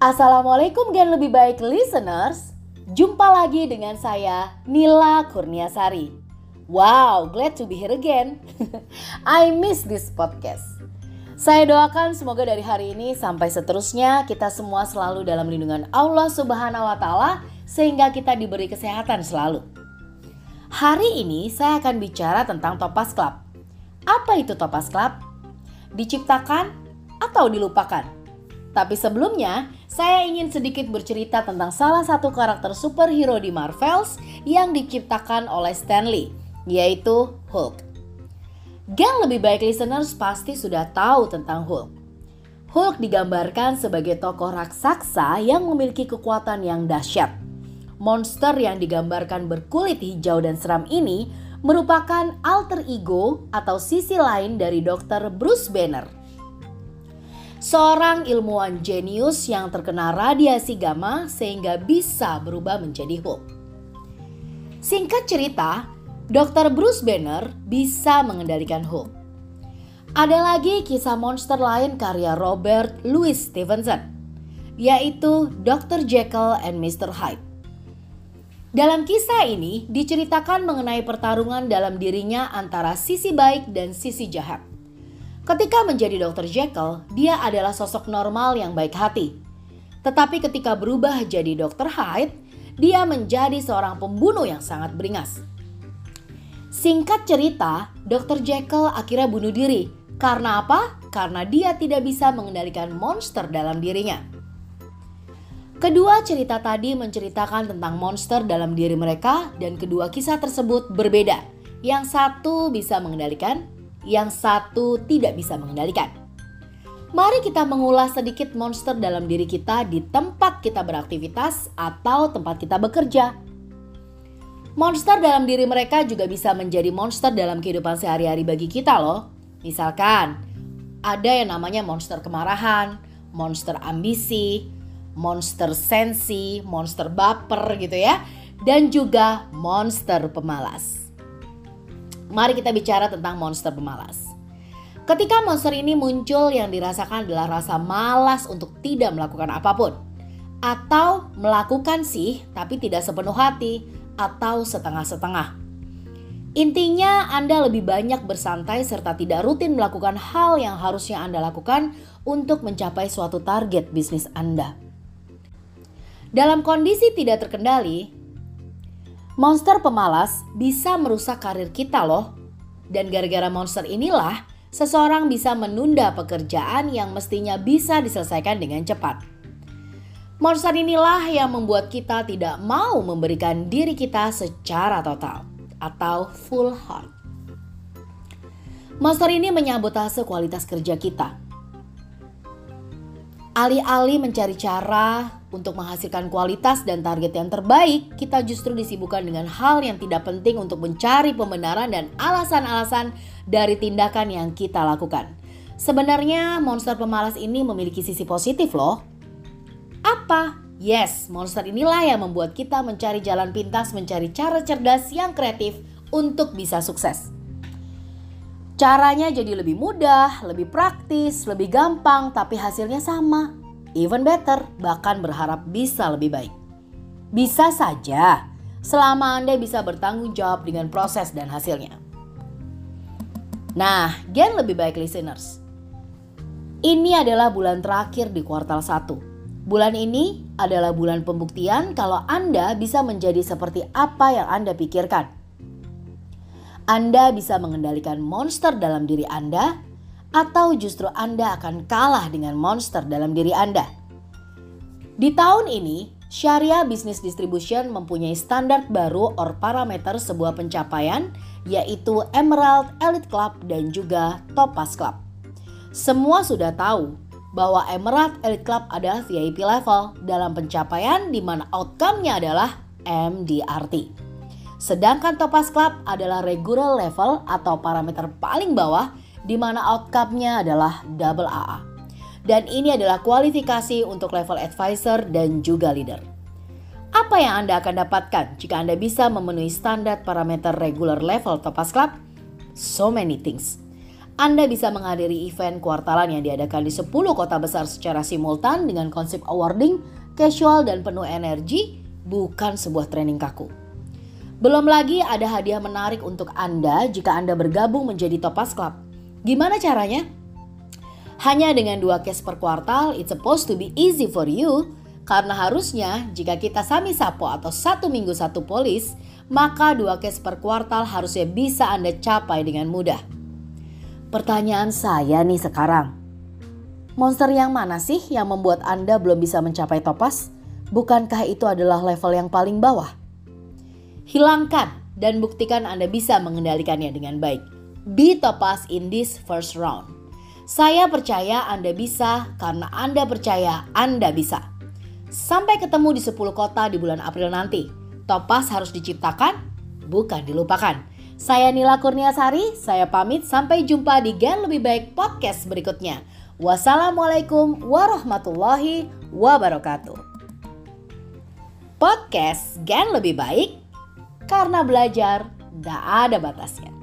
Assalamualaikum Gen Lebih Baik listeners Jumpa lagi dengan saya Nila Kurniasari Wow, glad to be here again I miss this podcast Saya doakan semoga dari hari ini sampai seterusnya kita semua selalu dalam lindungan Allah Subhanahu wa taala sehingga kita diberi kesehatan selalu. Hari ini saya akan bicara tentang Topaz Club. Apa itu Topaz Club? Diciptakan atau dilupakan? Tapi sebelumnya, saya ingin sedikit bercerita tentang salah satu karakter superhero di Marvels yang diciptakan oleh Stanley, yaitu Hulk. Gang lebih baik listeners pasti sudah tahu tentang Hulk. Hulk digambarkan sebagai tokoh raksasa yang memiliki kekuatan yang dahsyat. Monster yang digambarkan berkulit hijau dan seram ini merupakan alter ego atau sisi lain dari Dr. Bruce Banner. Seorang ilmuwan jenius yang terkena radiasi gamma sehingga bisa berubah menjadi Hulk. Singkat cerita, Dr. Bruce Banner bisa mengendalikan Hulk. Ada lagi kisah monster lain karya Robert Louis Stevenson, yaitu Dr. Jekyll and Mr. Hyde. Dalam kisah ini diceritakan mengenai pertarungan dalam dirinya antara sisi baik dan sisi jahat. Ketika menjadi Dr. Jekyll, dia adalah sosok normal yang baik hati. Tetapi ketika berubah jadi Dr. Hyde, dia menjadi seorang pembunuh yang sangat beringas. Singkat cerita, Dr. Jekyll akhirnya bunuh diri. Karena apa? Karena dia tidak bisa mengendalikan monster dalam dirinya. Kedua cerita tadi menceritakan tentang monster dalam diri mereka dan kedua kisah tersebut berbeda. Yang satu bisa mengendalikan, yang satu tidak bisa mengendalikan. Mari kita mengulas sedikit monster dalam diri kita di tempat kita beraktivitas atau tempat kita bekerja. Monster dalam diri mereka juga bisa menjadi monster dalam kehidupan sehari-hari bagi kita loh. Misalkan, ada yang namanya monster kemarahan, monster ambisi, monster sensi, monster baper gitu ya, dan juga monster pemalas. Mari kita bicara tentang monster pemalas. Ketika monster ini muncul yang dirasakan adalah rasa malas untuk tidak melakukan apa pun. Atau melakukan sih tapi tidak sepenuh hati atau setengah-setengah. Intinya, Anda lebih banyak bersantai serta tidak rutin melakukan hal yang harusnya Anda lakukan untuk mencapai suatu target bisnis Anda. Dalam kondisi tidak terkendali, monster pemalas bisa merusak karir kita, loh. Dan gara-gara monster inilah, seseorang bisa menunda pekerjaan yang mestinya bisa diselesaikan dengan cepat. Monster inilah yang membuat kita tidak mau memberikan diri kita secara total atau full heart. Monster ini menyabotase kualitas kerja kita. Alih-alih mencari cara untuk menghasilkan kualitas dan target yang terbaik, kita justru disibukkan dengan hal yang tidak penting untuk mencari pembenaran dan alasan-alasan dari tindakan yang kita lakukan. Sebenarnya monster pemalas ini memiliki sisi positif loh apa? Yes, monster inilah yang membuat kita mencari jalan pintas, mencari cara cerdas yang kreatif untuk bisa sukses. Caranya jadi lebih mudah, lebih praktis, lebih gampang, tapi hasilnya sama. Even better, bahkan berharap bisa lebih baik. Bisa saja, selama Anda bisa bertanggung jawab dengan proses dan hasilnya. Nah, gen lebih baik listeners. Ini adalah bulan terakhir di kuartal 1 Bulan ini adalah bulan pembuktian kalau Anda bisa menjadi seperti apa yang Anda pikirkan. Anda bisa mengendalikan monster dalam diri Anda, atau justru Anda akan kalah dengan monster dalam diri Anda. Di tahun ini, Syariah Business Distribution mempunyai standar baru or parameter sebuah pencapaian, yaitu Emerald Elite Club dan juga Topaz Club. Semua sudah tahu bahwa Emerald Elite Club adalah VIP level dalam pencapaian di mana outcome-nya adalah MDRT. Sedangkan Topaz Club adalah regular level atau parameter paling bawah di mana outcome-nya adalah double AA. Dan ini adalah kualifikasi untuk level advisor dan juga leader. Apa yang Anda akan dapatkan jika Anda bisa memenuhi standar parameter regular level Topaz Club? So many things. Anda bisa menghadiri event kuartalan yang diadakan di 10 kota besar secara simultan dengan konsep awarding, casual dan penuh energi, bukan sebuah training kaku. Belum lagi ada hadiah menarik untuk Anda jika Anda bergabung menjadi Topaz Club. Gimana caranya? Hanya dengan dua case per kuartal, it's supposed to be easy for you. Karena harusnya jika kita sami sapo atau satu minggu satu polis, maka dua case per kuartal harusnya bisa Anda capai dengan mudah. Pertanyaan saya nih sekarang. Monster yang mana sih yang membuat Anda belum bisa mencapai topas? Bukankah itu adalah level yang paling bawah? Hilangkan dan buktikan Anda bisa mengendalikannya dengan baik. Be topas in this first round. Saya percaya Anda bisa karena Anda percaya Anda bisa. Sampai ketemu di 10 kota di bulan April nanti. Topas harus diciptakan, bukan dilupakan. Saya Nila Kurniasari, saya pamit sampai jumpa di Gen Lebih Baik Podcast berikutnya. Wassalamualaikum warahmatullahi wabarakatuh. Podcast Gen Lebih Baik karena belajar gak ada batasnya.